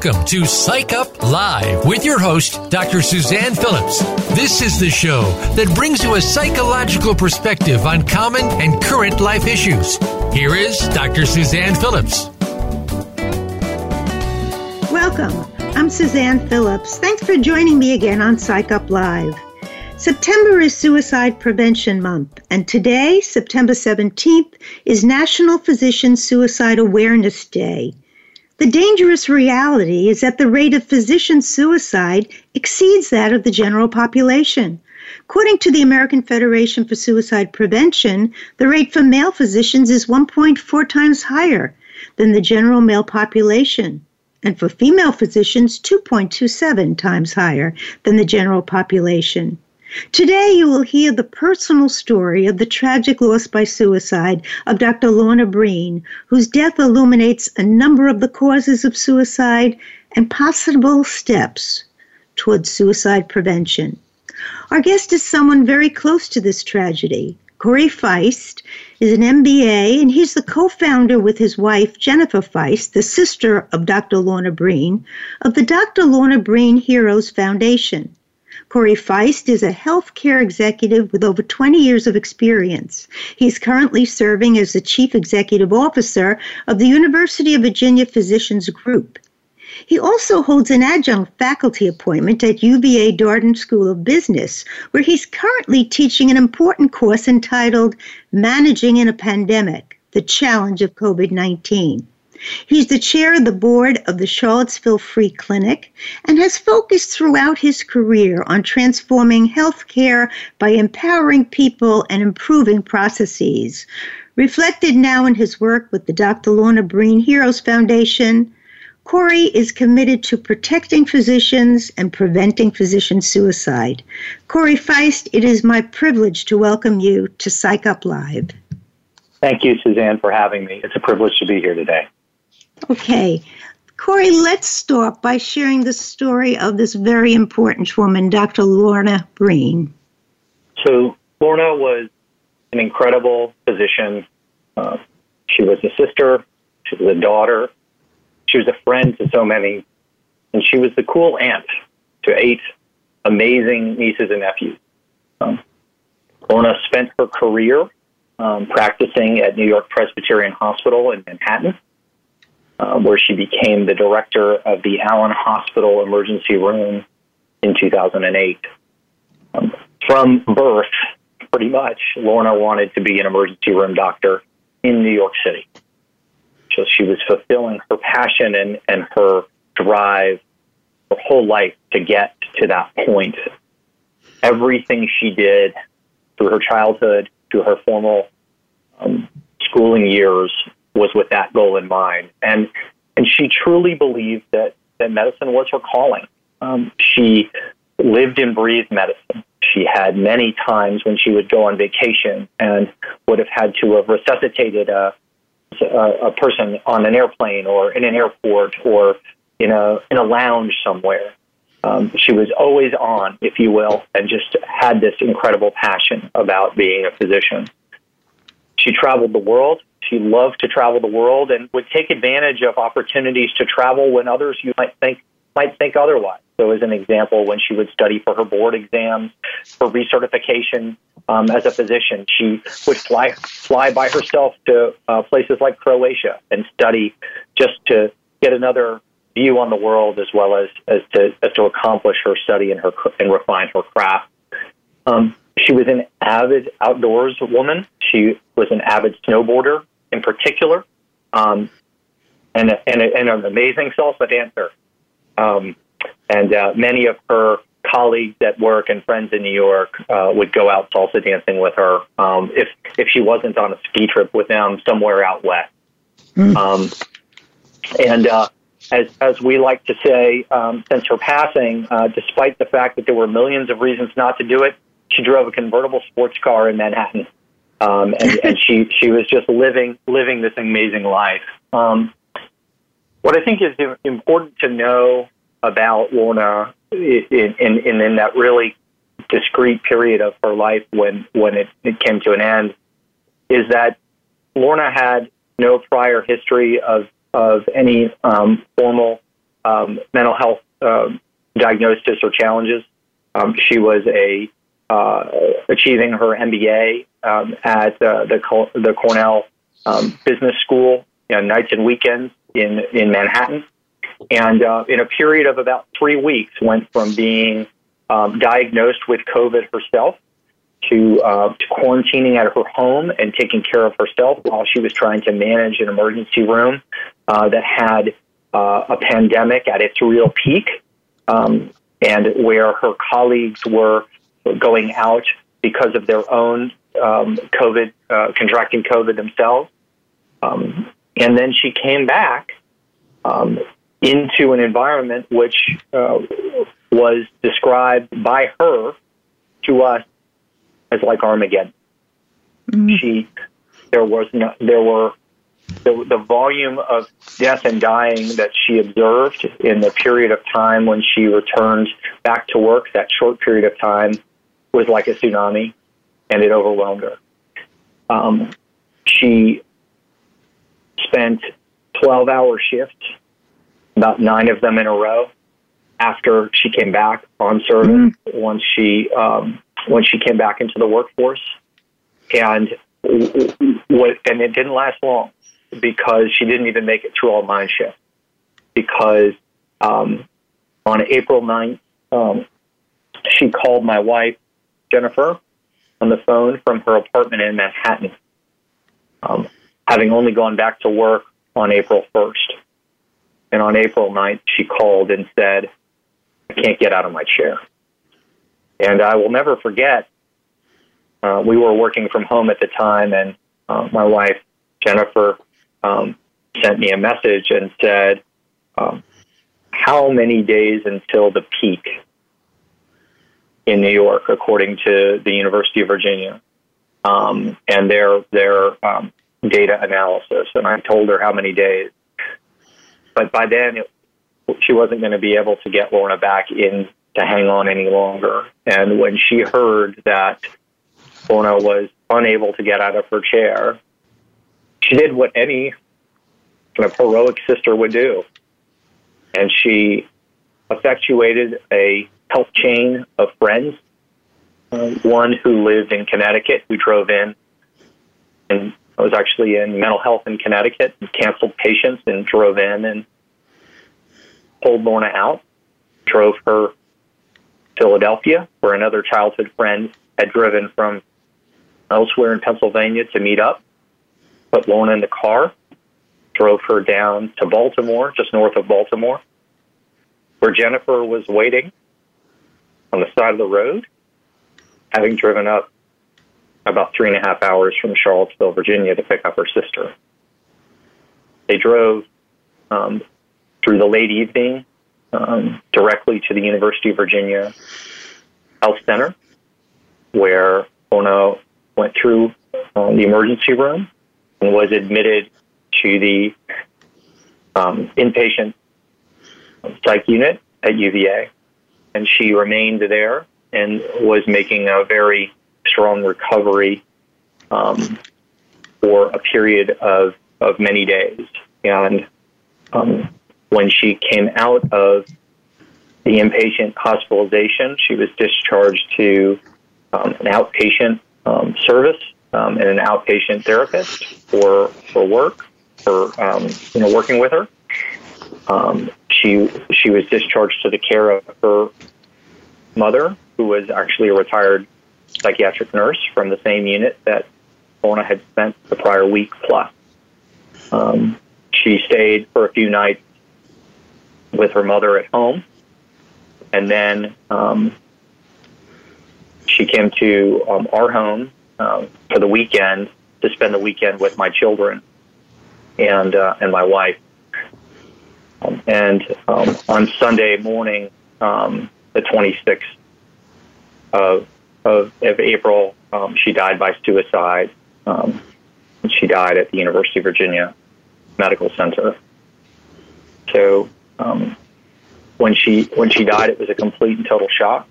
Welcome to Psych Up Live with your host, Dr. Suzanne Phillips. This is the show that brings you a psychological perspective on common and current life issues. Here is Dr. Suzanne Phillips. Welcome. I'm Suzanne Phillips. Thanks for joining me again on Psych Up Live. September is Suicide Prevention Month, and today, September 17th, is National Physician Suicide Awareness Day. The dangerous reality is that the rate of physician suicide exceeds that of the general population. According to the American Federation for Suicide Prevention, the rate for male physicians is 1.4 times higher than the general male population, and for female physicians, 2.27 times higher than the general population. Today, you will hear the personal story of the tragic loss by suicide of Dr. Lorna Breen, whose death illuminates a number of the causes of suicide and possible steps towards suicide prevention. Our guest is someone very close to this tragedy. Corey Feist is an MBA, and he's the co founder with his wife, Jennifer Feist, the sister of Dr. Lorna Breen, of the Dr. Lorna Breen Heroes Foundation. Corey Feist is a healthcare executive with over 20 years of experience. He's currently serving as the Chief Executive Officer of the University of Virginia Physicians Group. He also holds an adjunct faculty appointment at UVA Darden School of Business, where he's currently teaching an important course entitled Managing in a Pandemic The Challenge of COVID 19. He's the chair of the board of the Charlottesville Free Clinic and has focused throughout his career on transforming healthcare by empowering people and improving processes. Reflected now in his work with the Dr. Lorna Breen Heroes Foundation, Corey is committed to protecting physicians and preventing physician suicide. Corey Feist, it is my privilege to welcome you to Psych Up Live. Thank you, Suzanne, for having me. It's a privilege to be here today. Okay. Corey, let's start by sharing the story of this very important woman, Dr. Lorna Breen. So, Lorna was an incredible physician. Uh, she was a sister, she was a daughter, she was a friend to so many, and she was the cool aunt to eight amazing nieces and nephews. Um, Lorna spent her career um, practicing at New York Presbyterian Hospital in Manhattan uh, where she became the director of the Allen Hospital Emergency Room in 2008. Um, from birth, pretty much, Lorna wanted to be an emergency room doctor in New York City. So she was fulfilling her passion and, and her drive her whole life to get to that point. Everything she did through her childhood, through her formal um, schooling years, was with that goal in mind. And and she truly believed that that medicine was her calling. Um, she lived and breathed medicine. She had many times when she would go on vacation and would have had to have resuscitated a a, a person on an airplane or in an airport or in a in a lounge somewhere. Um, she was always on, if you will, and just had this incredible passion about being a physician. She traveled the world. She loved to travel the world and would take advantage of opportunities to travel when others you might think might think otherwise. So, as an example, when she would study for her board exams, for recertification um, as a physician, she would fly fly by herself to uh, places like Croatia and study just to get another view on the world, as well as as to as to accomplish her study and her and refine her craft. Um, she was an avid outdoors woman. She was an avid snowboarder in particular, um, and, and, and, an amazing salsa dancer. Um, and uh, many of her colleagues at work and friends in New York uh, would go out salsa dancing with her um, if if she wasn't on a ski trip with them somewhere out west. Mm. Um, and uh, as as we like to say, um, since her passing, uh, despite the fact that there were millions of reasons not to do it, she drove a convertible sports car in Manhattan, um, and, and she she was just living living this amazing life. Um, what I think is important to know about Lorna in, in, in, in that really discrete period of her life when when it, it came to an end is that Lorna had no prior history of of any um, formal um, mental health uh, diagnosis or challenges. Um, she was a uh, achieving her MBA um, at uh, the the Cornell um, Business School, you know, nights and weekends in in Manhattan, and uh, in a period of about three weeks, went from being um, diagnosed with COVID herself to, uh, to quarantining at her home and taking care of herself while she was trying to manage an emergency room uh, that had uh, a pandemic at its real peak, um, and where her colleagues were going out because of their own um, COVID, uh, contracting COVID themselves. Um, and then she came back um, into an environment which uh, was described by her to us as like Armageddon. Mm-hmm. She, there was no, there were the, the volume of death and dying that she observed in the period of time when she returned back to work. That short period of time was like a tsunami, and it overwhelmed her. Um, she spent 12 hour shifts, about nine of them in a row, after she came back on service. Mm-hmm. Once she um, when she came back into the workforce, and what and it didn't last long because she didn't even make it through all nine shifts. Because um, on April 9th, um, she called my wife Jennifer on the phone from her apartment in Manhattan, um, having only gone back to work on April 1st. And on April 9th, she called and said, I can't get out of my chair. And I will never forget, uh, we were working from home at the time, and uh, my wife, Jennifer, um, sent me a message and said, um, How many days until the peak in New York, according to the University of Virginia? Um, and their their um, data analysis, and I told her how many days. But by then, it, she wasn't going to be able to get Lorna back in to hang on any longer. And when she heard that Lorna was unable to get out of her chair, she did what any kind of heroic sister would do. And she effectuated a health chain of friends. Uh, one who lived in Connecticut, who drove in and I was actually in mental health in Connecticut and canceled patients and drove in and pulled Lorna out, drove her Philadelphia, where another childhood friend had driven from elsewhere in Pennsylvania to meet up, put Lorna in the car, drove her down to Baltimore, just north of Baltimore, where Jennifer was waiting on the side of the road, having driven up about three and a half hours from Charlottesville, Virginia, to pick up her sister. They drove um, through the late evening um, directly to the University of Virginia Health Center, where Lorna went through um, the emergency room and was admitted to the um, inpatient psych unit at UVA. And she remained there and was making a very strong recovery um, for a period of, of many days. And um, when she came out of the inpatient hospitalization, she was discharged to um, an outpatient um, service um, and an outpatient therapist for for work for um, you know working with her. She she was discharged to the care of her mother, who was actually a retired psychiatric nurse from the same unit that Lorna had spent the prior week plus. Um, she stayed for a few nights with her mother at home, and then um, she came to um, our home um, for the weekend to spend the weekend with my children and uh, and my wife. And um, on Sunday morning, um, the 26th of of, of April, um, she died by suicide. Um, she died at the University of Virginia Medical Center. So um, when she when she died, it was a complete and total shock,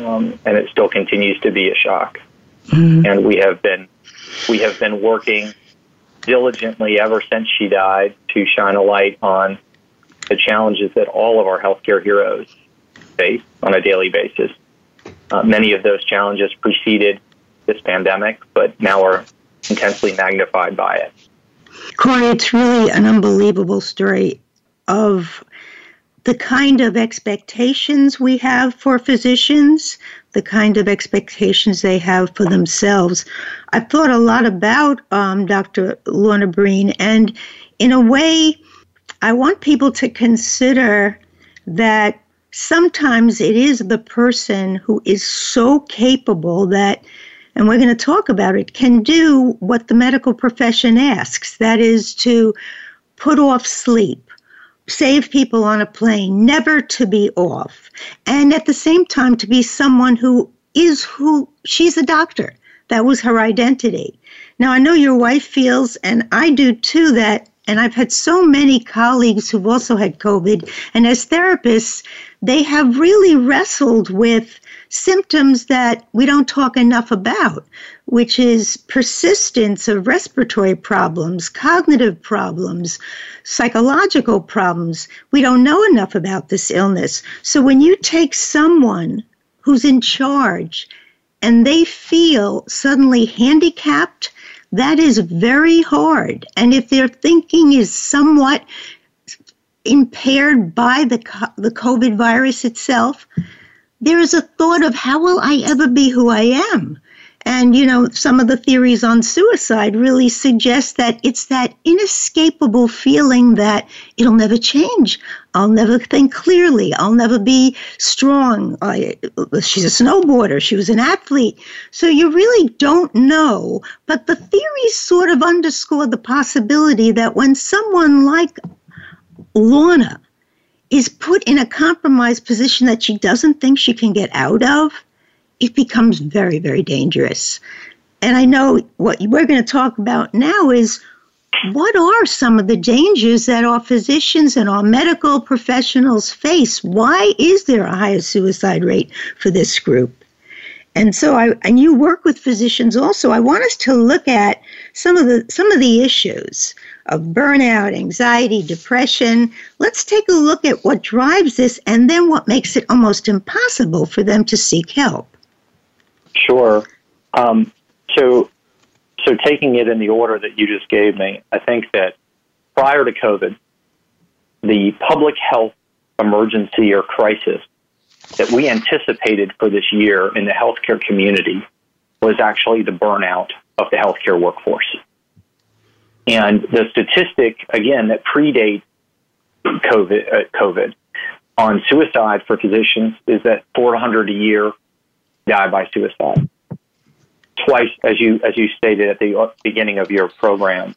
um, and it still continues to be a shock. Mm-hmm. And we have been we have been working diligently ever since she died to shine a light on the challenges that all of our healthcare heroes face on a daily basis. Uh, many of those challenges preceded this pandemic, but now are intensely magnified by it. Corey, it's really an unbelievable story of the kind of expectations we have for physicians, the kind of expectations they have for themselves. I've thought a lot about um, Dr. Lorna Breen, and in a way, I want people to consider that sometimes it is the person who is so capable that and we're going to talk about it, can do what the medical profession asks that is, to put off sleep, save people on a plane, never to be off, and at the same time to be someone who is who she's a doctor. That was her identity. Now, I know your wife feels, and I do too, that, and I've had so many colleagues who've also had COVID, and as therapists, they have really wrestled with symptoms that we don't talk enough about, which is persistence of respiratory problems, cognitive problems, psychological problems. We don't know enough about this illness. So when you take someone who's in charge and they feel suddenly handicapped, that is very hard. And if their thinking is somewhat impaired by the, the COVID virus itself, there is a thought of how will I ever be who I am? And, you know, some of the theories on suicide really suggest that it's that inescapable feeling that it'll never change. I'll never think clearly. I'll never be strong. I, she's a snowboarder. She was an athlete. So you really don't know. But the theories sort of underscore the possibility that when someone like Lorna is put in a compromised position that she doesn't think she can get out of, it becomes very, very dangerous. And I know what we're going to talk about now is what are some of the dangers that our physicians and our medical professionals face? Why is there a higher suicide rate for this group? And so I and you work with physicians also. I want us to look at some of the some of the issues of burnout, anxiety, depression. Let's take a look at what drives this and then what makes it almost impossible for them to seek help. Sure. Um, so, so taking it in the order that you just gave me, I think that prior to COVID, the public health emergency or crisis that we anticipated for this year in the healthcare community was actually the burnout of the healthcare workforce. And the statistic, again, that predates COVID, uh, COVID on suicide for physicians is that 400 a year die by suicide. Twice, as you as you stated at the beginning of your program,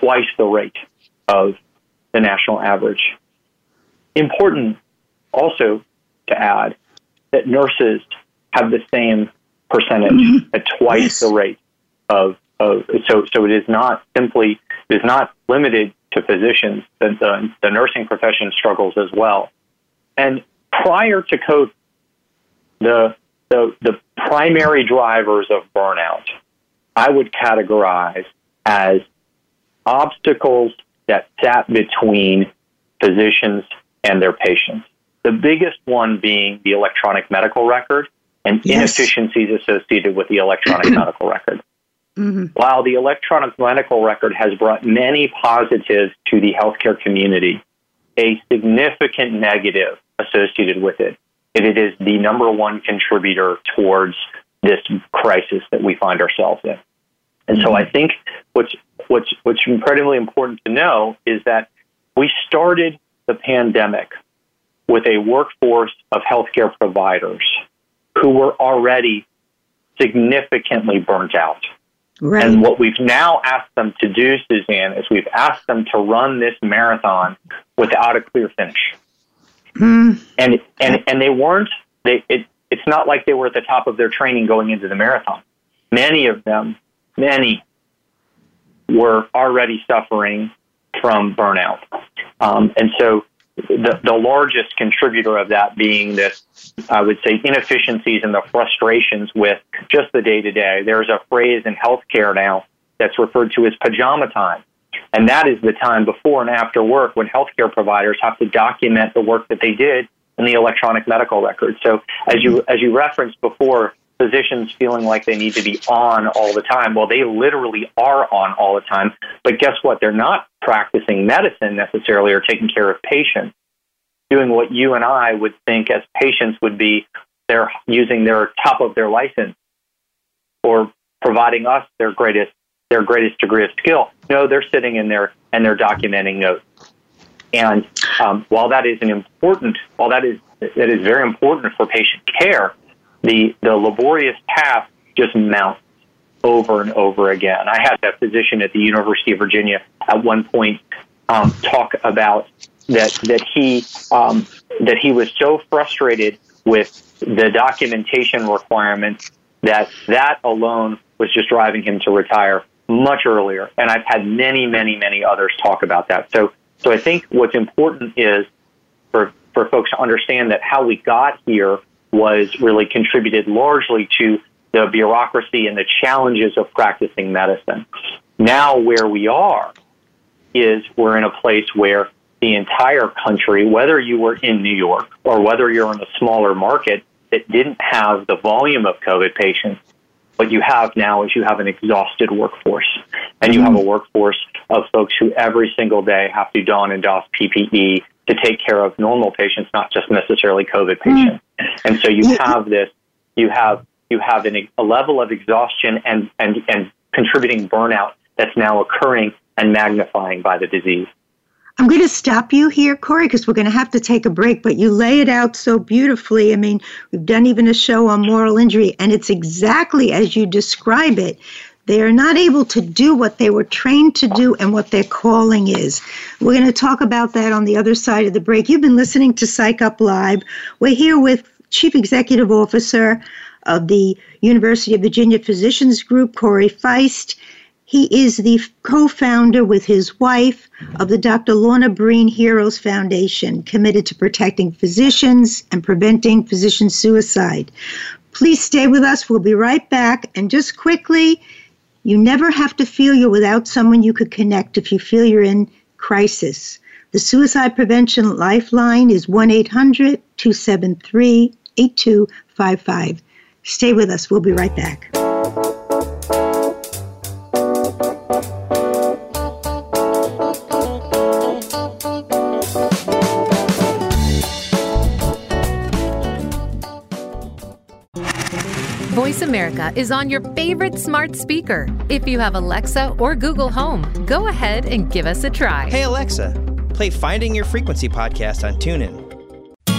twice the rate of the national average. Important also to add that nurses have the same percentage mm-hmm. at twice yes. the rate of uh, so, so it is not simply it is not limited to physicians. The, the, the nursing profession struggles as well. And prior to COVID, the, the the primary drivers of burnout, I would categorize as obstacles that sat between physicians and their patients. The biggest one being the electronic medical record and yes. inefficiencies associated with the electronic medical record. Mm-hmm. While the electronic medical record has brought many positives to the healthcare community, a significant negative associated with it, it is the number one contributor towards this crisis that we find ourselves in. And mm-hmm. so I think what's, what's, what's incredibly important to know is that we started the pandemic with a workforce of healthcare providers who were already significantly burnt out. Right. And what we've now asked them to do, Suzanne, is we've asked them to run this marathon without a clear finish. Mm. And and and they weren't. They it it's not like they were at the top of their training going into the marathon. Many of them, many, were already suffering from burnout. Um, and so the, the largest contributor of that being this, I would say, inefficiencies and the frustrations with just the day to day. There's a phrase in healthcare now that's referred to as pajama time. And that is the time before and after work when healthcare providers have to document the work that they did in the electronic medical record. So as you, as you referenced before, physicians feeling like they need to be on all the time. Well, they literally are on all the time. But guess what? They're not practicing medicine necessarily or taking care of patients. Doing what you and I would think as patients would be they're using their top of their license or providing us their greatest their greatest degree of skill. No, they're sitting in there and they're documenting notes. And um, while that is an important, while that is that is very important for patient care, the the laborious task just mounts over and over again. I had a physician at the University of Virginia at one point um, talk about that that he um, that he was so frustrated with the documentation requirements that that alone was just driving him to retire much earlier. And I've had many, many, many others talk about that. So, so I think what's important is for for folks to understand that how we got here was really contributed largely to the bureaucracy and the challenges of practicing medicine. Now, where we are is we're in a place where the entire country, whether you were in New York or whether you're in a smaller market that didn't have the volume of COVID patients, what you have now is you have an exhausted workforce. And you have a mm-hmm. workforce of folks who every single day have to don and doff PPE to take care of normal patients, not just necessarily COVID mm-hmm. patients. And so you mm-hmm. have this, you have, you have an, a level of exhaustion and, and, and contributing burnout that's now occurring and magnifying by the disease. I'm going to stop you here, Corey, because we're going to have to take a break, but you lay it out so beautifully. I mean, we've done even a show on moral injury, and it's exactly as you describe it. They are not able to do what they were trained to do and what their calling is. We're going to talk about that on the other side of the break. You've been listening to Psych Up Live. We're here with Chief Executive Officer of the University of Virginia Physicians Group, Corey Feist, he is the co founder with his wife of the Dr. Lorna Breen Heroes Foundation, committed to protecting physicians and preventing physician suicide. Please stay with us. We'll be right back. And just quickly, you never have to feel you're without someone you could connect if you feel you're in crisis. The Suicide Prevention Lifeline is 1 800 273 8255. Stay with us. We'll be right back. America is on your favorite smart speaker. If you have Alexa or Google Home, go ahead and give us a try. Hey, Alexa, play Finding Your Frequency podcast on TuneIn.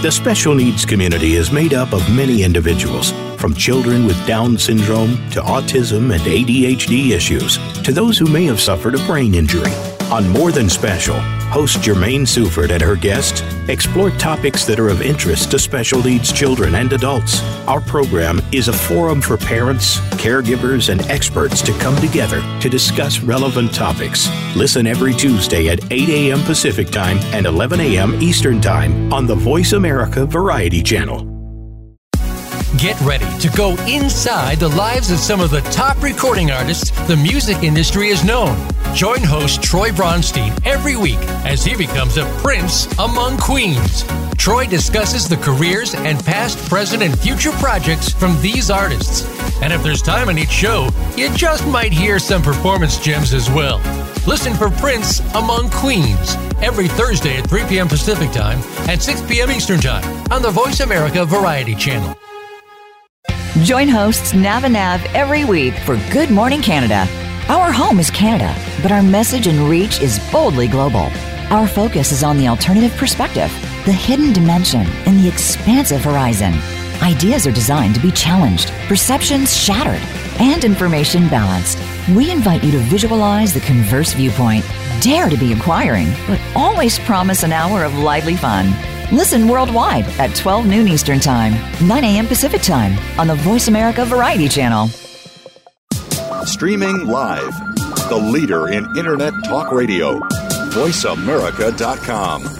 The special needs community is made up of many individuals, from children with Down syndrome to autism and ADHD issues, to those who may have suffered a brain injury. On More Than Special, host Jermaine Suford and her guests explore topics that are of interest to special needs children and adults. Our program is a forum for parents, caregivers, and experts to come together to discuss relevant topics. Listen every Tuesday at 8 a.m. Pacific Time and 11 a.m. Eastern Time on the Voice America Variety Channel. Get ready to go inside the lives of some of the top recording artists the music industry has known. Join host Troy Bronstein every week as he becomes a prince among queens. Troy discusses the careers and past, present, and future projects from these artists. And if there's time on each show, you just might hear some performance gems as well. Listen for Prince Among Queens every Thursday at 3 p.m. Pacific Time and 6 p.m. Eastern Time on the Voice America Variety Channel. Join hosts Nav and Nav every week for Good Morning Canada. Our home is Canada, but our message and reach is boldly global. Our focus is on the alternative perspective, the hidden dimension, and the expansive horizon. Ideas are designed to be challenged, perceptions shattered, and information balanced. We invite you to visualize the converse viewpoint, dare to be inquiring, but always promise an hour of lively fun. Listen worldwide at 12 noon Eastern Time, 9 a.m. Pacific Time on the Voice America Variety Channel. Streaming live, the leader in Internet talk radio, voiceamerica.com.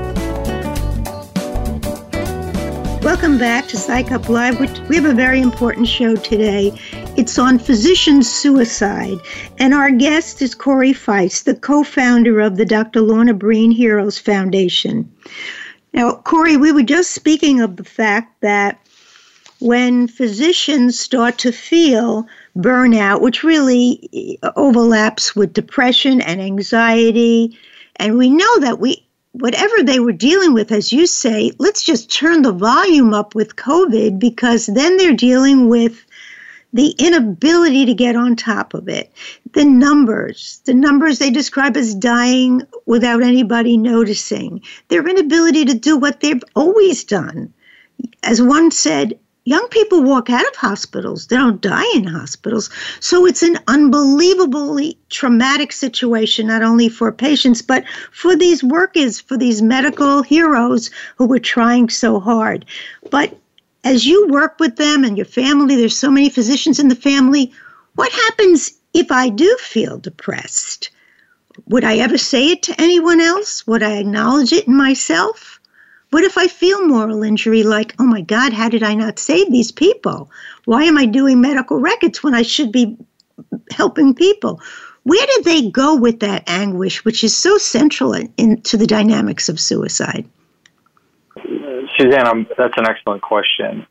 Welcome back to Psych Up Live. We have a very important show today. It's on physician suicide. And our guest is Corey Feist, the co founder of the Dr. Lorna Breen Heroes Foundation. Now, Corey, we were just speaking of the fact that when physicians start to feel burnout, which really eh, overlaps with depression and anxiety, and we know that we whatever they were dealing with, as you say, let's just turn the volume up with COVID because then they're dealing with the inability to get on top of it, the numbers, the numbers they describe as dying without anybody noticing, their inability to do what they've always done. As one said, young people walk out of hospitals, they don't die in hospitals. So it's an unbelievably traumatic situation, not only for patients, but for these workers, for these medical heroes who were trying so hard. But as you work with them and your family, there's so many physicians in the family. What happens if I do feel depressed? Would I ever say it to anyone else? Would I acknowledge it in myself? What if I feel moral injury like, oh my God, how did I not save these people? Why am I doing medical records when I should be helping people? Where did they go with that anguish, which is so central in, in to the dynamics of suicide? Suzanne, I'm, that's an excellent question.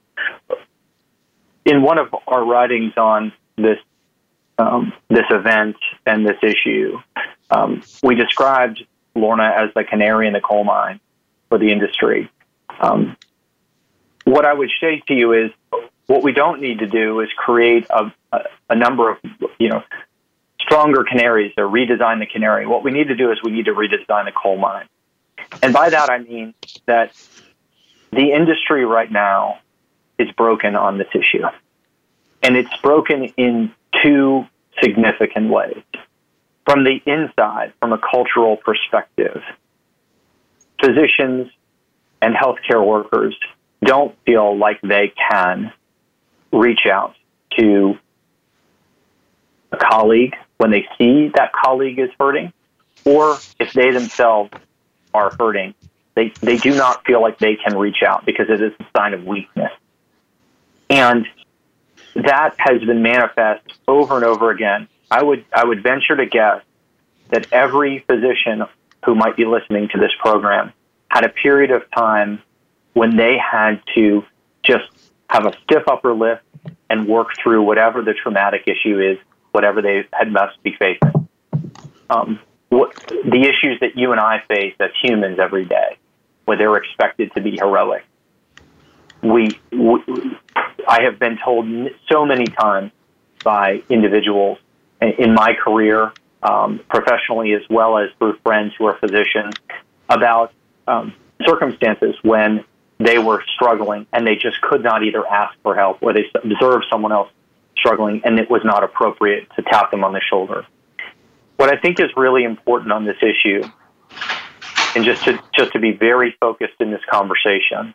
In one of our writings on this um, this event and this issue, um, we described Lorna as the canary in the coal mine for the industry. Um, what I would say to you is, what we don't need to do is create a, a, a number of you know stronger canaries or redesign the canary. What we need to do is we need to redesign the coal mine. And by that I mean that the industry right now is broken on this issue. And it's broken in two significant ways. From the inside, from a cultural perspective, physicians and healthcare workers don't feel like they can reach out to a colleague when they see that colleague is hurting, or if they themselves are hurting, they, they do not feel like they can reach out because it is a sign of weakness. And that has been manifest over and over again. I would, I would venture to guess that every physician who might be listening to this program had a period of time when they had to just have a stiff upper lip and work through whatever the traumatic issue is, whatever they had must be facing. Um, what, the issues that you and I face as humans every day, where they're expected to be heroic. We, we, I have been told so many times by individuals in my career, um, professionally, as well as through friends who are physicians, about um, circumstances when they were struggling and they just could not either ask for help or they observed someone else struggling and it was not appropriate to tap them on the shoulder. What I think is really important on this issue, and just to just to be very focused in this conversation,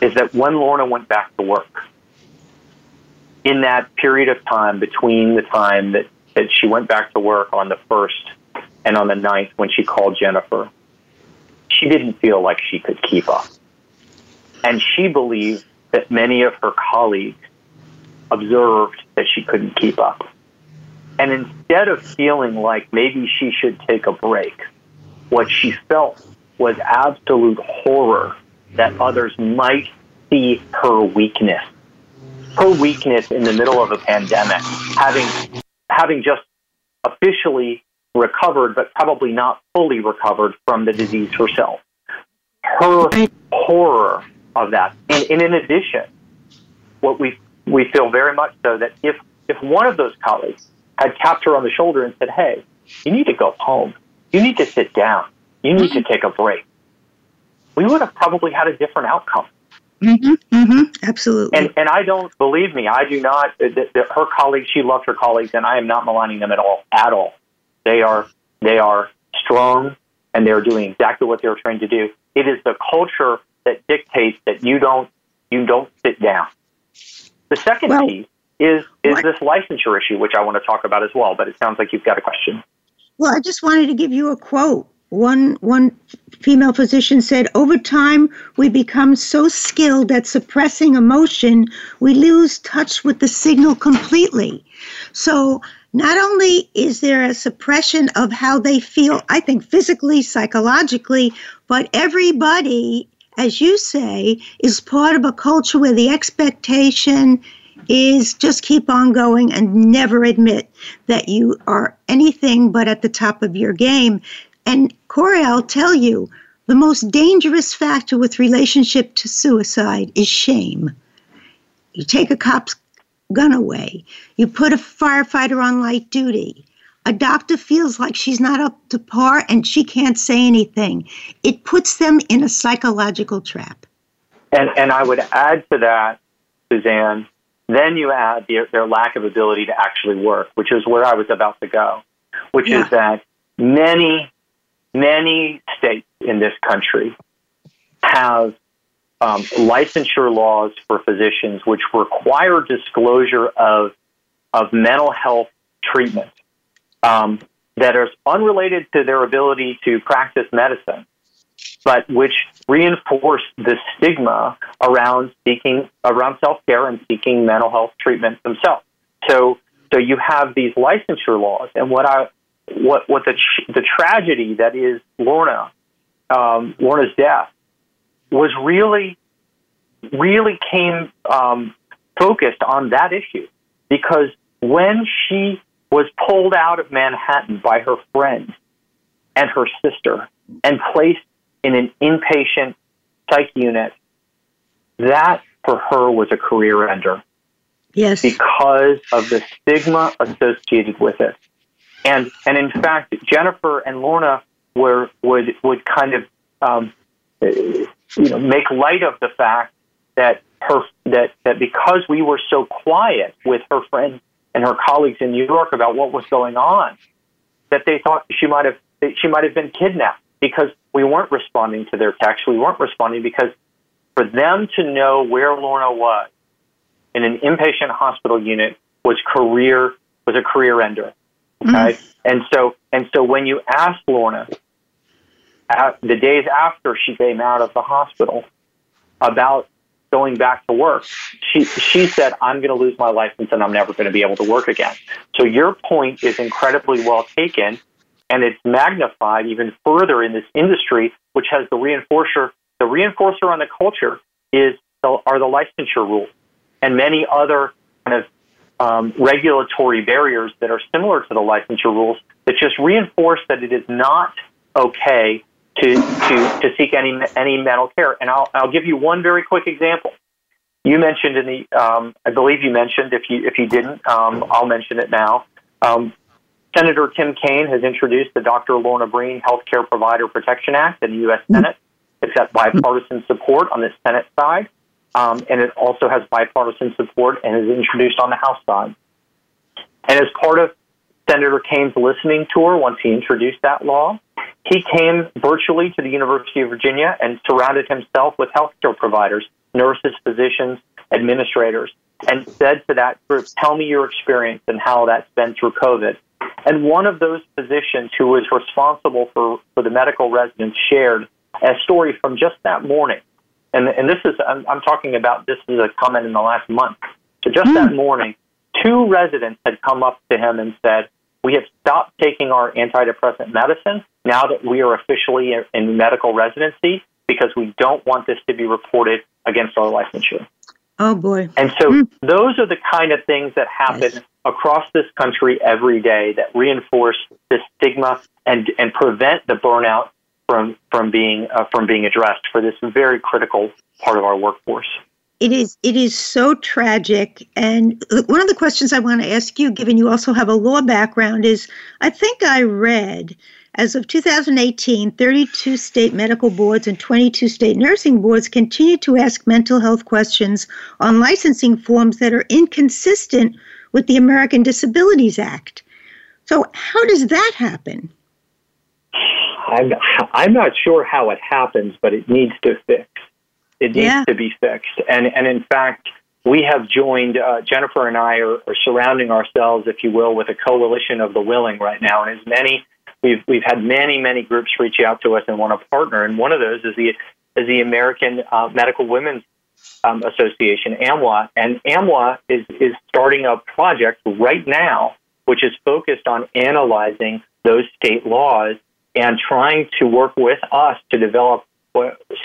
is that when Lorna went back to work, in that period of time between the time that, that she went back to work on the first and on the ninth when she called Jennifer, she didn't feel like she could keep up. And she believed that many of her colleagues observed that she couldn't keep up. And instead of feeling like maybe she should take a break, what she felt was absolute horror that others might see her weakness. Her weakness in the middle of a pandemic, having having just officially recovered, but probably not fully recovered from the disease herself. Her horror of that. And, and in addition, what we we feel very much so that if if one of those colleagues had tapped her on the shoulder and said, "Hey, you need to go home. You need to sit down. You need to mm-hmm. take a break," we would have probably had a different outcome. Mm-hmm, mm-hmm, absolutely. And and I don't believe me. I do not. The, the, her colleagues, she loved her colleagues, and I am not maligning them at all. At all. They are they are strong, and they are doing exactly what they are trying to do. It is the culture that dictates that you don't you don't sit down. The second well, piece is is what? this licensure issue, which I want to talk about as well. But it sounds like you've got a question. Well, I just wanted to give you a quote one one female physician said over time we become so skilled at suppressing emotion we lose touch with the signal completely. So not only is there a suppression of how they feel i think physically psychologically but everybody as you say is part of a culture where the expectation is just keep on going and never admit that you are anything but at the top of your game and Corey, I'll tell you, the most dangerous factor with relationship to suicide is shame. You take a cop's gun away, you put a firefighter on light duty. A doctor feels like she's not up to par and she can't say anything. It puts them in a psychological trap. And, and I would add to that, Suzanne, then you add their, their lack of ability to actually work, which is where I was about to go, which yeah. is that many many states in this country have um, licensure laws for physicians which require disclosure of of mental health treatment um, that is unrelated to their ability to practice medicine, but which reinforce the stigma around seeking around self care and seeking mental health treatment themselves. So so you have these licensure laws, and what I what what the the tragedy that is Lorna um, Lorna's death was really really came um, focused on that issue because when she was pulled out of Manhattan by her friend and her sister and placed in an inpatient psych unit, that for her was a career ender. Yes. Because of the stigma associated with it. And and in fact, Jennifer and Lorna were would would kind of um, you know make light of the fact that her that that because we were so quiet with her friends and her colleagues in New York about what was going on, that they thought she might have she might have been kidnapped because we weren't responding to their texts. We weren't responding because for them to know where Lorna was in an inpatient hospital unit was career was a career ender. Okay, mm. and so and so when you ask Lorna at the days after she came out of the hospital about going back to work, she she said, "I'm going to lose my license and I'm never going to be able to work again." So your point is incredibly well taken, and it's magnified even further in this industry, which has the reinforcer. The reinforcer on the culture is the, are the licensure rules and many other kind of um, regulatory barriers that are similar to the licensure rules that just reinforce that it is not okay to to to seek any any mental care. And I'll I'll give you one very quick example. You mentioned in the um, I believe you mentioned if you if you didn't um, I'll mention it now. Um, Senator Tim Kaine has introduced the Dr. Lorna Breen Healthcare Provider Protection Act in the U.S. Senate. It's got bipartisan support on the Senate side um, and it also has bipartisan support and is introduced on the House side. And as part of Senator Kaine's listening tour, once he introduced that law, he came virtually to the University of Virginia and surrounded himself with healthcare providers, nurses, physicians, administrators, and said to that group, Tell me your experience and how that's been through COVID. And one of those physicians who was responsible for, for the medical residents shared a story from just that morning and and this is I'm, I'm talking about this is a comment in the last month. So just mm. that hmm. morning, two residents had come up to him and said, "We have stopped taking our antidepressant medicine now that we are officially in medical residency because we don't want this to be reported against our licensure." Oh boy! And so mm. those are the kind of things that happen yes. across this country every day that reinforce this stigma and and prevent the burnout from from being uh, from being addressed for this very critical part of our workforce. It is it is so tragic. And one of the questions I want to ask you, given you also have a law background, is I think I read as of 2018, 32 state medical boards and 22 state nursing boards continue to ask mental health questions on licensing forms that are inconsistent with the American Disabilities Act. So, how does that happen? I'm, I'm not sure how it happens, but it needs to fix. It needs yeah. to be fixed. And, and in fact, we have joined, uh, Jennifer and I are, are surrounding ourselves, if you will, with a coalition of the willing right now. And as many, we've, we've had many, many groups reach out to us and want to partner. And one of those is the, is the American uh, Medical Women's um, Association, AMWA. And AMWA is, is starting a project right now, which is focused on analyzing those state laws and trying to work with us to develop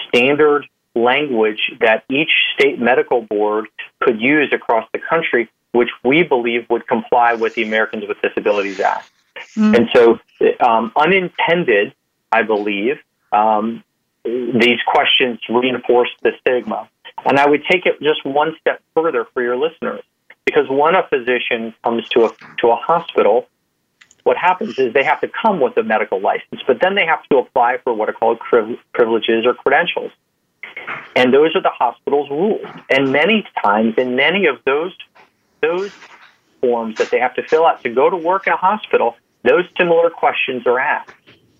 standard language that each state medical board could use across the country, which we believe would comply with the Americans with Disabilities Act. Mm. And so, um, unintended, I believe, um, these questions reinforce the stigma. And I would take it just one step further for your listeners, because when a physician comes to a to a hospital, what happens is they have to come with a medical license, but then they have to apply for what are called privileges or credentials. And those are the hospital's rules. And many times, in many of those those forms that they have to fill out to go to work in a hospital, those similar questions are asked.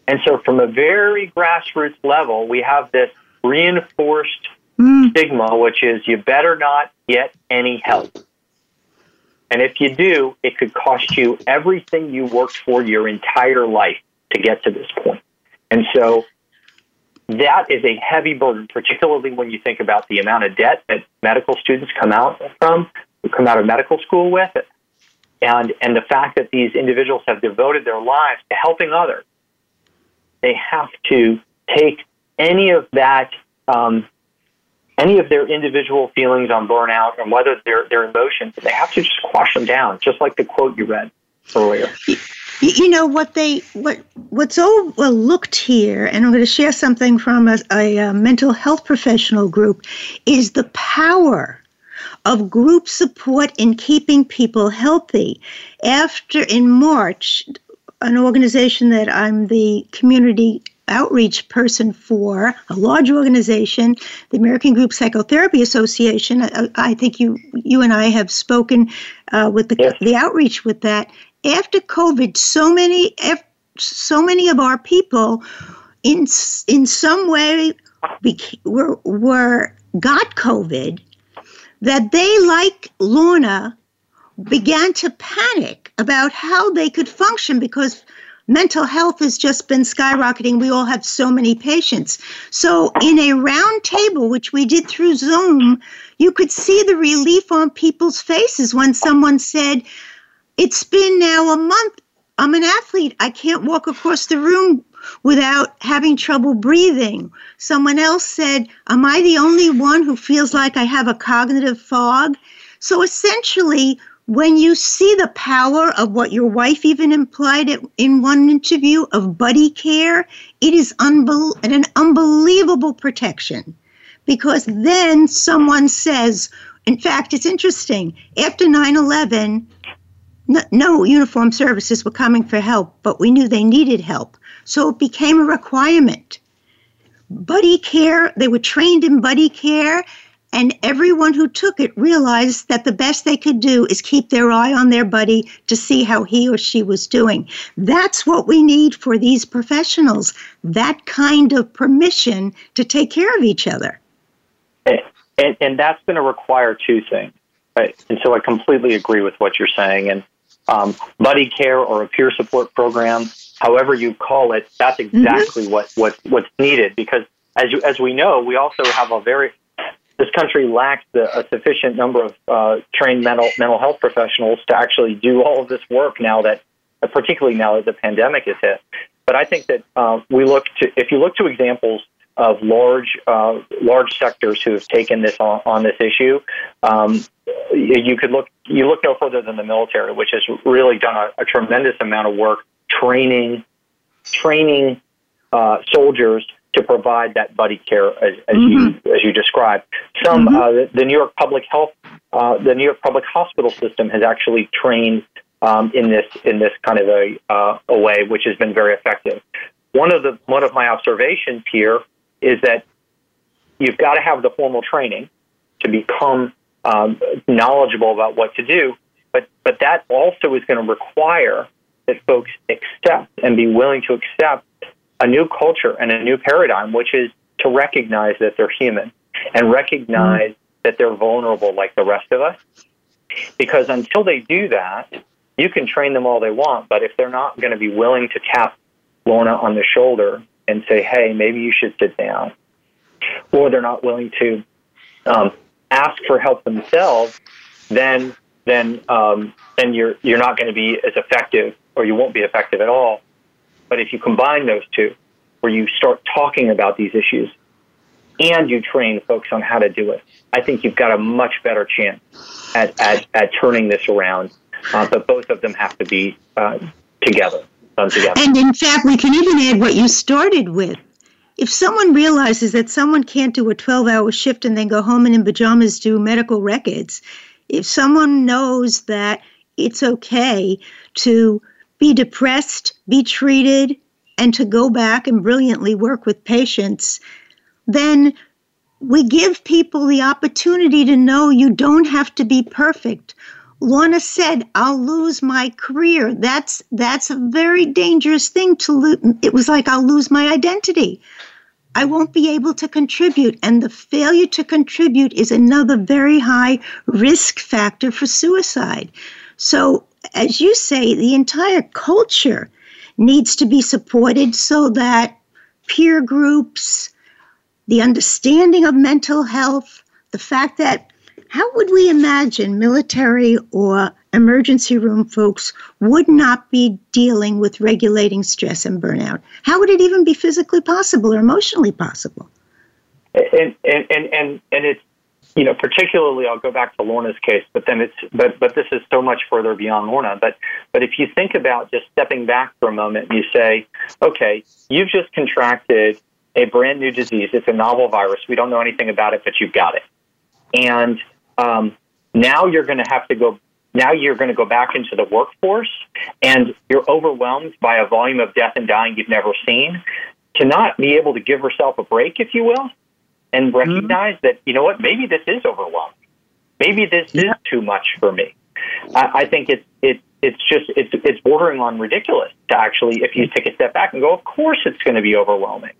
And so, from a very grassroots level, we have this reinforced mm. stigma, which is you better not get any help. And if you do, it could cost you everything you worked for your entire life to get to this point. And so that is a heavy burden, particularly when you think about the amount of debt that medical students come out from, come out of medical school with, and, and the fact that these individuals have devoted their lives to helping others. They have to take any of that um, any of their individual feelings on burnout and whether their their emotions, they have to just quash them down, just like the quote you read earlier. You know what they what what's overlooked here, and I'm going to share something from a, a, a mental health professional group, is the power of group support in keeping people healthy. After in March, an organization that I'm the community outreach person for a large organization, the American Group Psychotherapy Association. I, I think you you and I have spoken uh, with the yes. the outreach with that. After COVID, so many so many of our people, in in some way, were were got COVID, that they like Lorna began to panic about how they could function because mental health has just been skyrocketing. We all have so many patients. So, in a round table, which we did through Zoom, you could see the relief on people's faces when someone said, It's been now a month. I'm an athlete. I can't walk across the room without having trouble breathing. Someone else said, Am I the only one who feels like I have a cognitive fog? So essentially, when you see the power of what your wife even implied in one interview of buddy care, it is unbel- an unbelievable protection. Because then someone says, in fact, it's interesting, after 9 11, no, no uniformed services were coming for help, but we knew they needed help. So it became a requirement. Buddy care, they were trained in buddy care, and everyone who took it realized that the best they could do is keep their eye on their buddy to see how he or she was doing. That's what we need for these professionals that kind of permission to take care of each other. And, and that's going to require two things. Right? And so I completely agree with what you're saying. And um, buddy care or a peer support program, however you call it, that's mm-hmm. exactly mm-hmm. what, what, what's needed because as, you, as we know, we also have a very this country lacks a sufficient number of uh, trained mental mental health professionals to actually do all of this work now that, particularly now that the pandemic has hit. But I think that uh, we look to if you look to examples of large uh, large sectors who have taken this on, on this issue, um, you could look you look no further than the military, which has really done a, a tremendous amount of work training training uh, soldiers to provide that buddy care as, as mm-hmm. you as you described. Some mm-hmm. uh, the, the, New York Public Health, uh, the New York Public Hospital System has actually trained um, in this in this kind of a, uh, a way, which has been very effective. One of the one of my observations here is that you've got to have the formal training to become um, knowledgeable about what to do, but but that also is going to require that folks accept and be willing to accept a new culture and a new paradigm, which is to recognize that they're human and recognize mm-hmm. that they're vulnerable like the rest of us. Because until they do that, you can train them all they want, but if they're not going to be willing to tap Lorna on the shoulder and say, hey, maybe you should sit down, or they're not willing to um, ask for help themselves, then then um, then you're you're not going to be as effective, or you won't be effective at all. But if you combine those two, where you start talking about these issues and you train folks on how to do it, I think you've got a much better chance at, at, at turning this around. Uh, but both of them have to be uh, together, done together. And in fact, we can even add what you started with. If someone realizes that someone can't do a 12 hour shift and then go home and in pajamas do medical records, if someone knows that it's okay to be depressed, be treated, and to go back and brilliantly work with patients, then we give people the opportunity to know you don't have to be perfect. Lorna said, "I'll lose my career." That's that's a very dangerous thing to lose. It was like I'll lose my identity. I won't be able to contribute, and the failure to contribute is another very high risk factor for suicide. So as you say, the entire culture needs to be supported so that peer groups, the understanding of mental health, the fact that how would we imagine military or emergency room folks would not be dealing with regulating stress and burnout? How would it even be physically possible or emotionally possible? And and and and, and it's you know, particularly I'll go back to Lorna's case, but then it's but but this is so much further beyond Lorna. But but if you think about just stepping back for a moment and you say, okay, you've just contracted a brand new disease. It's a novel virus. We don't know anything about it, but you've got it. And um, now you're going to have to go. Now you're going to go back into the workforce, and you're overwhelmed by a volume of death and dying you've never seen. To not be able to give yourself a break, if you will, and mm-hmm. recognize mm-hmm. that you know what maybe this is overwhelming maybe this yeah. is too much for me I, I think it's it it's just it's it's bordering on ridiculous to actually if you take a step back and go of course it's going to be overwhelming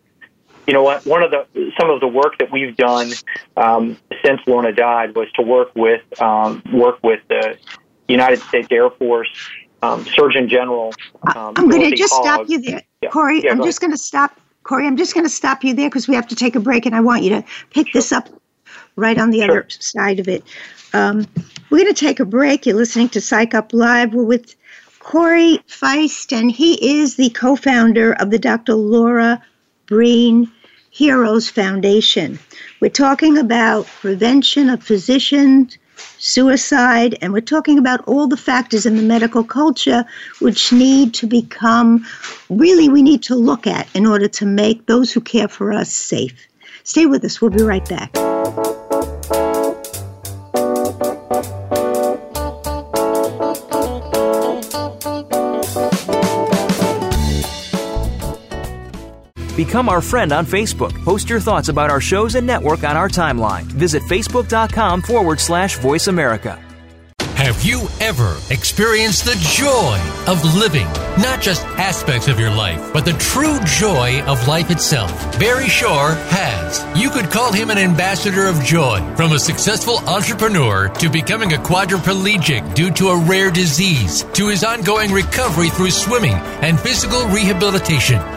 you know what one of the some of the work that we've done um, since Lorna died was to work with um, work with the United States Air Force um, Surgeon General. Um, I'm going to just Hogg. stop you there, yeah. Corey. Yeah, I'm just going to stop Corey, I'm just going to stop you there because we have to take a break, and I want you to pick this up right on the sure. other side of it. Um, we're going to take a break. You're listening to Psych Up Live. We're with Corey Feist, and he is the co founder of the Dr. Lorna Breen Heroes Foundation. We're talking about prevention of physicians suicide, and we're talking about all the factors in the medical culture which need to become really we need to look at in order to make those who care for us safe. Stay with us, we'll be right back. Become our friend on Facebook. Post your thoughts about our shows and network on our timeline. Visit facebook.com forward slash voice America. Have you ever experienced the joy of living? Not just aspects of your life, but the true joy of life itself. Barry Shore has. You could call him an ambassador of joy. From a successful entrepreneur to becoming a quadriplegic due to a rare disease to his ongoing recovery through swimming and physical rehabilitation.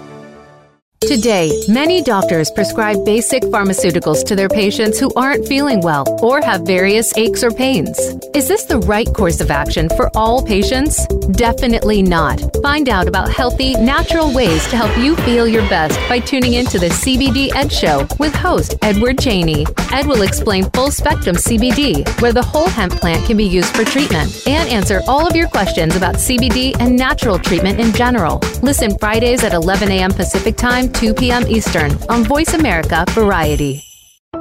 Today, many doctors prescribe basic pharmaceuticals to their patients who aren't feeling well or have various aches or pains. Is this the right course of action for all patients? Definitely not. Find out about healthy, natural ways to help you feel your best by tuning into the CBD Ed Show with host Edward Cheney. Ed will explain full spectrum CBD, where the whole hemp plant can be used for treatment, and answer all of your questions about CBD and natural treatment in general. Listen Fridays at 11 a.m. Pacific Time 2 p.m. Eastern on Voice America Variety.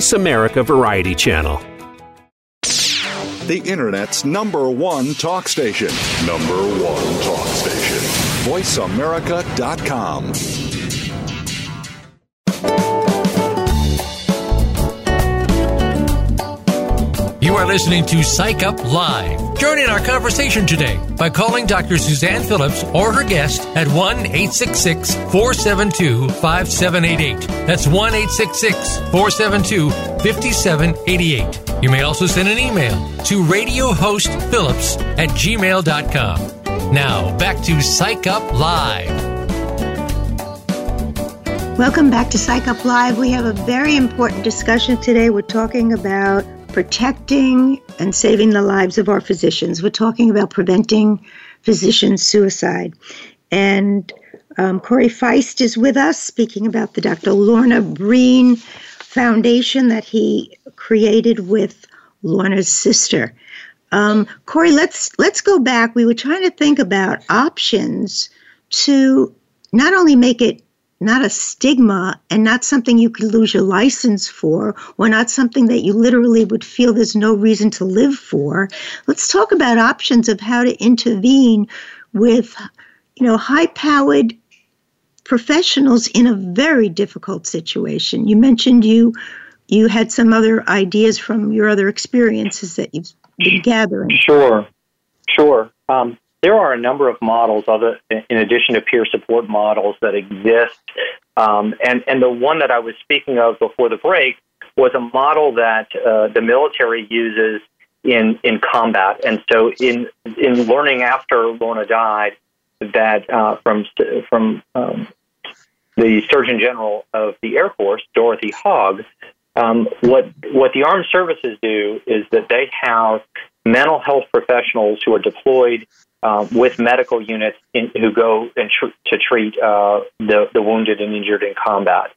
America Variety Channel. The Internet's number one talk station. Number one talk station. VoiceAmerica.com. are listening to Psych Up Live. Join in our conversation today by calling Dr. Suzanne Phillips or her guest at 1 866 472 5788. That's 1 866 472 5788. You may also send an email to radiohostphillips at gmail.com. Now, back to Psych Up Live. Welcome back to Psych Up Live. We have a very important discussion today. We're talking about protecting and saving the lives of our physicians. We're talking about preventing physician suicide. And um, Corey Feist is with us speaking about the Dr. Lorna Breen Foundation that he created with Lorna's sister. Um, Corey, let's let's go back. We were trying to think about options to not only make it not a stigma and not something you could lose your license for, or not something that you literally would feel there's no reason to live for. Let's talk about options of how to intervene with, you know, high-powered professionals in a very difficult situation. You mentioned you you had some other ideas from your other experiences that you've been gathering. Sure, sure. Um, there are a number of models, other in addition to peer support models that exist, um, and and the one that I was speaking of before the break was a model that uh, the military uses in in combat. And so, in in learning after Lorna died, that uh, from from um, the Surgeon General of the Air Force, Dorothy Hogg, um, what what the armed services do is that they have mental health professionals who are deployed um, with medical units in, who go tr- to treat uh, the, the wounded and injured in combat.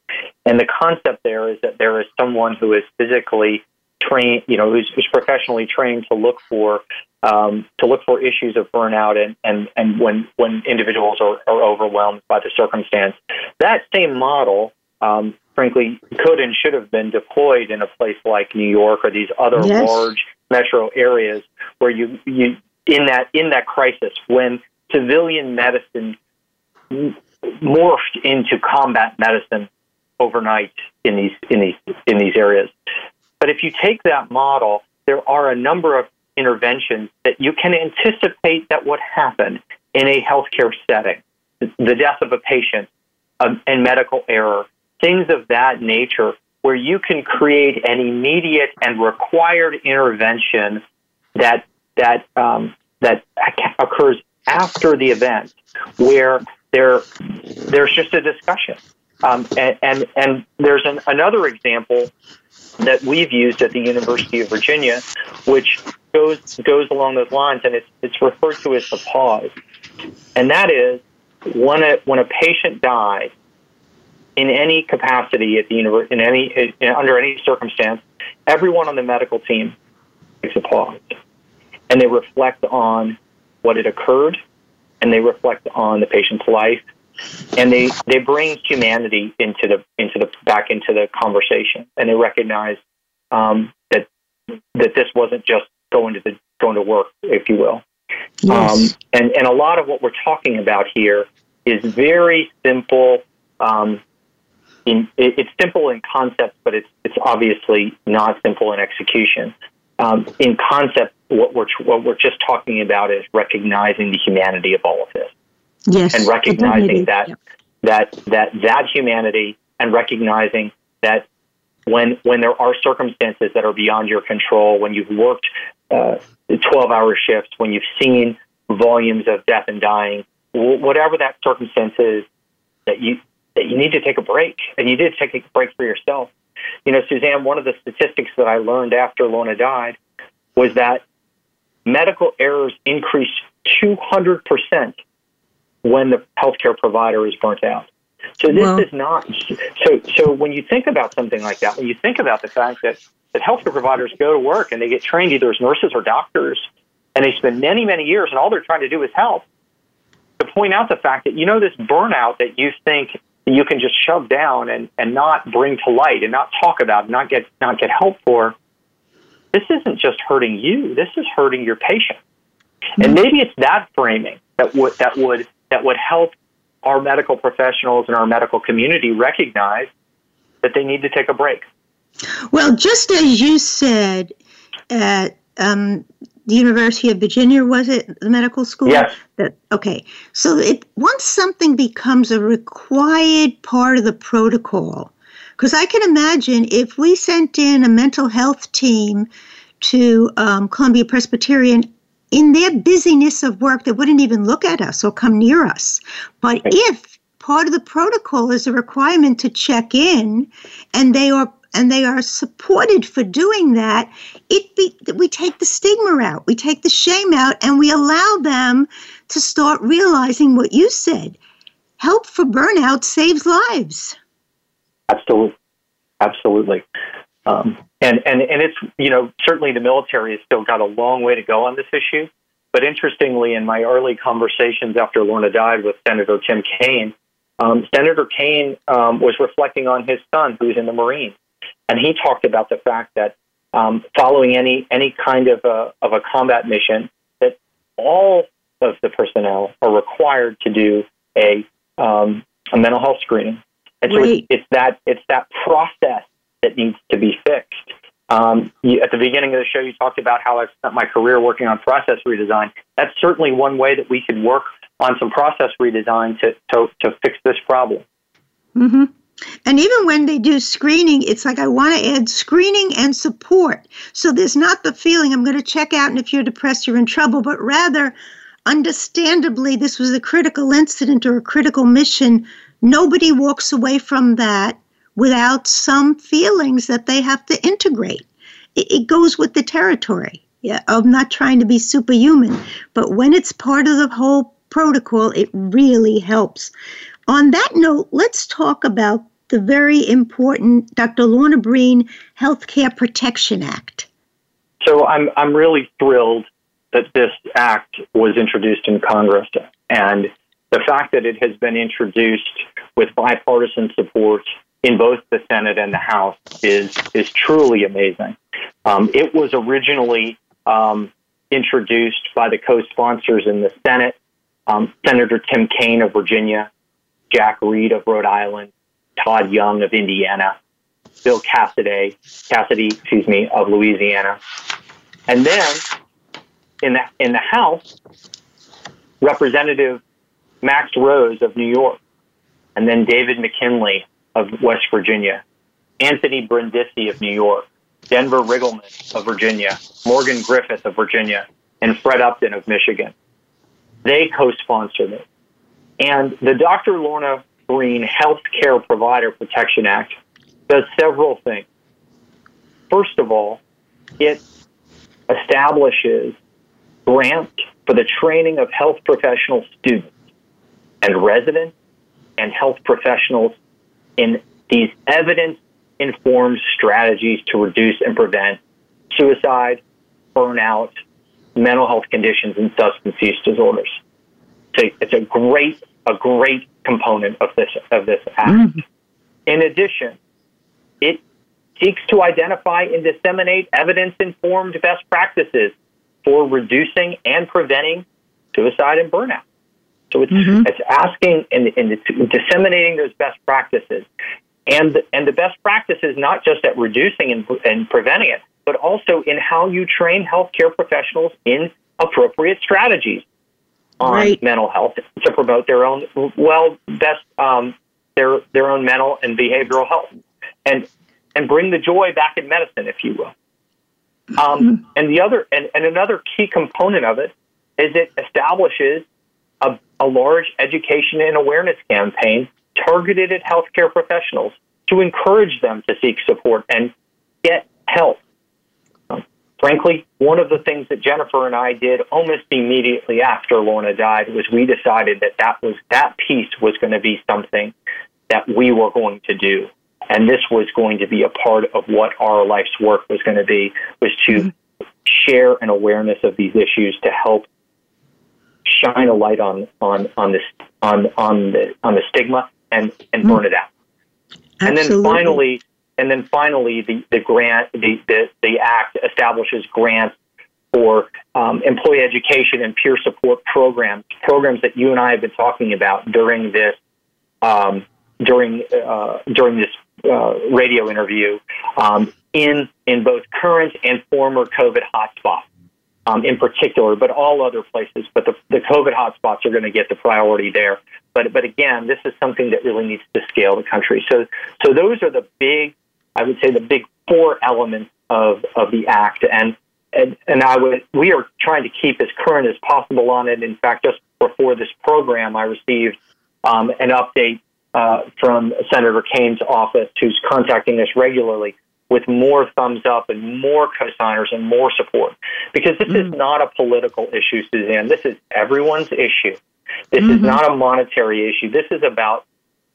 And the concept there is that there is someone who is physically trained, you know, who's, who's professionally trained to look for um, to look for issues of burnout and, and, and when when individuals are, are overwhelmed by the circumstance. That same model. Um, frankly, could and should have been deployed in a place like New York or these other yes. large metro areas where you, you in that in that crisis when civilian medicine morphed into combat medicine overnight in these in these in these areas. But if you take that model, there are a number of interventions that you can anticipate that would happen in a healthcare setting. The death of a patient um, and medical error, things of that nature, where you can create an immediate and required intervention that that um, that occurs after the event, where there there's just a discussion. Um, and, and, and there's an, another example that we've used at the University of Virginia, which goes goes along those lines, and it's it's referred to as the pause, and that is when a when a patient dies in any capacity at the university, in any in, under any circumstance, everyone on the medical team takes a pause. And they reflect on what had occurred and they reflect on the patient's life and they they bring humanity into the into the back into the conversation. And they recognize um, that that this wasn't just going to the going to work if you will. Yes. um, and and a lot of what we're talking about here is very simple um, in, it, it's simple in concept, but it's it's obviously not simple in execution. Um, in concept, what we're what we're just talking about is recognizing the humanity of all of this, yes, and recognizing that that that that humanity, and recognizing that when when there are circumstances that are beyond your control, when you've worked uh, 12 hour shifts, when you've seen volumes of death and dying, whatever that circumstance is, that you that you need to take a break, and you need to take a break for yourself. You know, Suzanne, one of the statistics that I learned after Lorna died was that medical errors increased 200% when the healthcare provider is burnt out. So this well, is not so. So when you think about something like that, when you think about the fact that that healthcare providers go to work and they get trained either as nurses or doctors, and they spend many many years, and all they're trying to do is help. To point out the fact that you know this burnout that you think you can just shove down and, and not bring to light and not talk about, and not get not get help for. This isn't just hurting you. This is hurting your patient. And maybe it's that framing that would that would that would help our medical professionals and our medical community recognize that they need to take a break. Well, just as you said at um, the University of Virginia, was it the medical school? Yes. That, okay. So it, once something becomes a required part of the protocol, because I can imagine if we sent in a mental health team to um, Columbia Presbyterian in their busyness of work, they wouldn't even look at us or come near us. But if part of the protocol is a requirement to check in, and they are and they are supported for doing that, it be, we take the stigma out, we take the shame out, and we allow them to start realizing what you said. Help for burnout saves lives. Absolutely, absolutely. Um, and, and, and it's, you know, certainly the military has still got a long way to go on this issue. But interestingly, in my early conversations after Lorna died with Senator Tim Kaine, um, Senator Kaine um, was reflecting on his son who's in the Marines. And he talked about the fact that um, following any, any kind of a, of a combat mission, that all of the personnel are required to do a, um, a mental health screening. And so it's, it's, that, it's that process that needs to be fixed. Um, you, at the beginning of the show, you talked about how I've spent my career working on process redesign. That's certainly one way that we could work on some process redesign to, to, to fix this problem. Mm-hmm. And even when they do screening, it's like I want to add screening and support. So there's not the feeling I'm going to check out, and if you're depressed, you're in trouble, but rather, understandably, this was a critical incident or a critical mission. Nobody walks away from that without some feelings that they have to integrate. It, it goes with the territory yeah, of not trying to be superhuman. But when it's part of the whole protocol, it really helps. On that note, let's talk about the very important Dr. Lorna Breen Healthcare Protection Act. So I'm, I'm really thrilled that this act was introduced in Congress. And the fact that it has been introduced with bipartisan support in both the Senate and the House is is truly amazing. Um, it was originally um, introduced by the co-sponsors in the Senate, um, Senator Tim Kaine of Virginia, Jack Reed of Rhode Island, Todd Young of Indiana, Bill Cassidy, Cassidy, excuse me, of Louisiana, and then in the in the House, Representative Max Rose of New York, and then David McKinley of West Virginia, Anthony Brindisi of New York, Denver Riggleman of Virginia, Morgan Griffith of Virginia, and Fred Upton of Michigan. They co-sponsored it. And the Dr. Lorna Breen Health Care Provider Protection Act does several things. First of all, it establishes grants for the training of health professional students and residents and health professionals in these evidence informed strategies to reduce and prevent suicide, burnout, mental health conditions, and substance use disorders. So it's a great, a great component of this of this act. Mm-hmm. In addition, it seeks to identify and disseminate evidence informed best practices for reducing and preventing suicide and burnout. So it's, mm-hmm. it's asking and, and it's disseminating those best practices. and and the best practices not just at reducing and, and preventing it, but also in how you train healthcare professionals in appropriate strategies on Right. mental health to promote their own well best um, their their own mental and behavioral health and and bring the joy back in medicine, if you will. Um, and the other and, and another key component of it is it establishes a, a large education and awareness campaign targeted at healthcare professionals to encourage them to seek support and get help. Frankly, one of the things that Jennifer and I did almost immediately after Lorna died was we decided that that was that piece was going to be something that we were going to do, and this was going to be a part of what our life's work was going to be was to mm-hmm. share an awareness of these issues to help shine a light on on on this on on the on the stigma and and mm-hmm. burn it out. And then finally, and then finally, the the grant the the, the act establishes grants for um, employee education and peer support programs, programs that you and I have been talking about during this um, during uh, during this uh, radio interview um, in in both current and former COVID hotspots. Um, in particular, but all other places. But the, the COVID hotspots are going to get the priority there. But but again, this is something that really needs to scale the country. So so those are the big, I would say, the big four elements of of the act. And and, and I would we are trying to keep as current as possible on it. In fact, just before this program, I received um, an update uh, from Senator Kaine's office, who's contacting us regularly with more thumbs up and more co-signers and more support. Because this is not a political issue, Suzanne. This is everyone's issue. This is not a monetary issue. This is about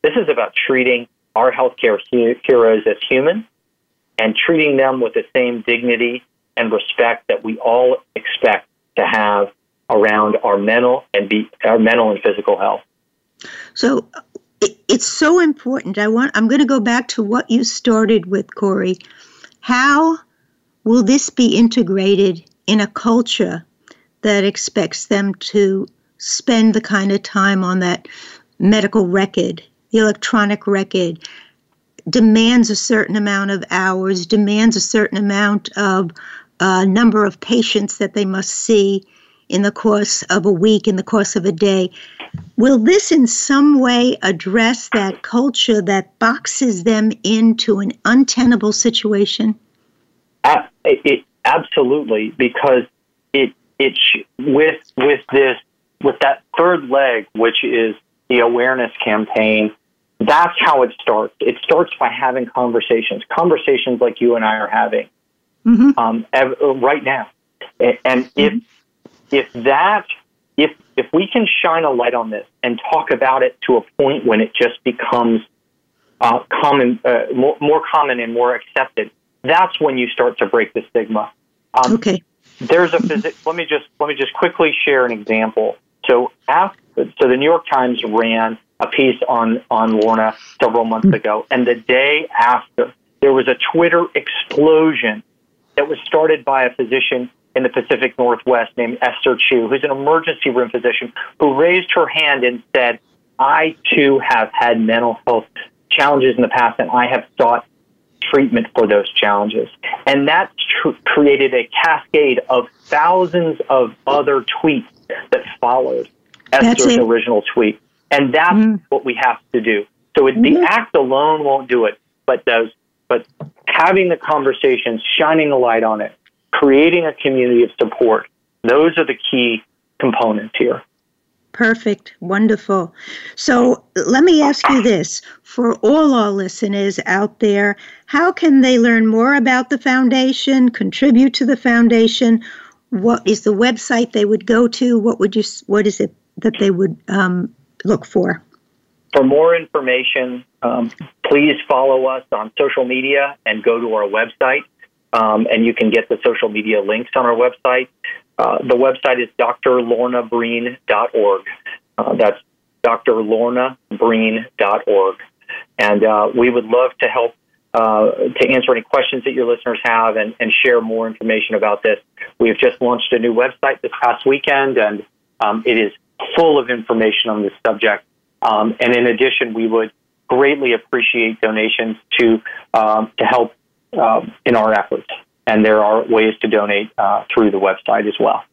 this is about treating our healthcare heroes as human and treating them with the same dignity and respect that we all expect to have around our mental and be, our mental and physical health. So it's so important. I want. I'm going to go back to what you started with, Corey. How will this be integrated in a culture that expects them to spend the kind of time on that medical record, the electronic record, demands a certain amount of hours, demands a certain amount of uh, number of patients that they must see in the course of a week, in the course of a day. Will this in some way address that culture that boxes them into an untenable situation? A- It, absolutely, because it it with with this with that third leg, which is the awareness campaign. That's how it starts. It starts by having conversations, conversations like you and I are having um, ev- right now. And if if that if if we can shine a light on this and talk about it to a point when it just becomes uh, common, uh, more, more common and more accepted, that's when you start to break the stigma. Um, Okay. there's a physi- let me just let me just quickly share an example. So after, so the New York Times ran a piece on on Lorna several months ago, and the day after there was a Twitter explosion that was started by a physician in the Pacific Northwest named Esther Choo, who's an emergency room physician, who raised her hand and said, "I too have had mental health challenges in the past, and I have sought treatment for those challenges. And that tr- created a cascade of thousands of other tweets that followed Esther's original tweet. And that's what we have to do. So it, the act alone won't do it, but those, but having the conversations, shining a light on it, creating a community of support, those are the key components here. Perfect. Wonderful. So let me ask you this for all our listeners out there, how can they learn more about the foundation, contribute to the foundation? What is the website they would go to? What would you, what is it that they would um, look for? For more information, um, please follow us on social media and go to our website. Um, and you can get the social media links on our website. Uh, the website is drlornabreen.org. Uh, that's drlornabreen.org. And uh, we would love to help uh, to answer any questions that your listeners have and, and share more information about this. We have just launched a new website this past weekend, and um, it is full of information on this subject. Um, and in addition, we would greatly appreciate donations to um, to help um, in our efforts. And there are ways to donate uh, through the website as well.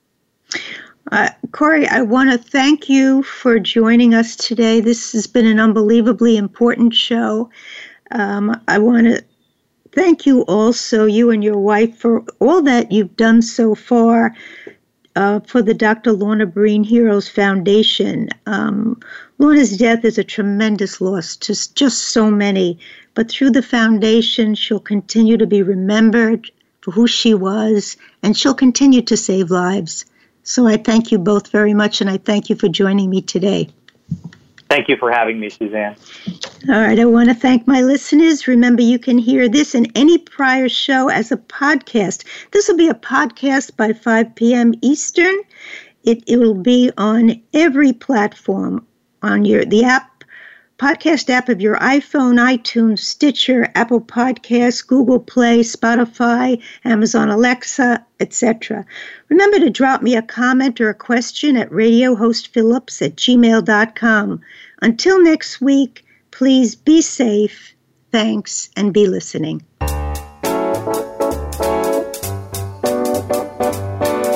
Uh, Corey, I want to thank you for joining us today. This has been an unbelievably important show. Um, I want to thank you also, you and your wife, for all that you've done so far uh, for the Dr. Lorna Breen Heroes Foundation. Um, Lorna's death is a tremendous loss to just so many, but through the foundation, she'll continue to be remembered for who she was, and she'll continue to save lives. So I thank you both very much, and I thank you for joining me today. Thank you for having me, Suzanne. All right, I want to thank my listeners. Remember, you can hear this and any prior show as a podcast. This will be a podcast by 5 p.m. Eastern. It, it will be on every platform on your the app podcast app of your iPhone, iTunes, Stitcher, Apple Podcasts, Google Play, Spotify, Amazon Alexa, etc. Remember to drop me a comment or a question at radiohostphillips at gmail.com. Until next week, please be safe. Thanks and be listening.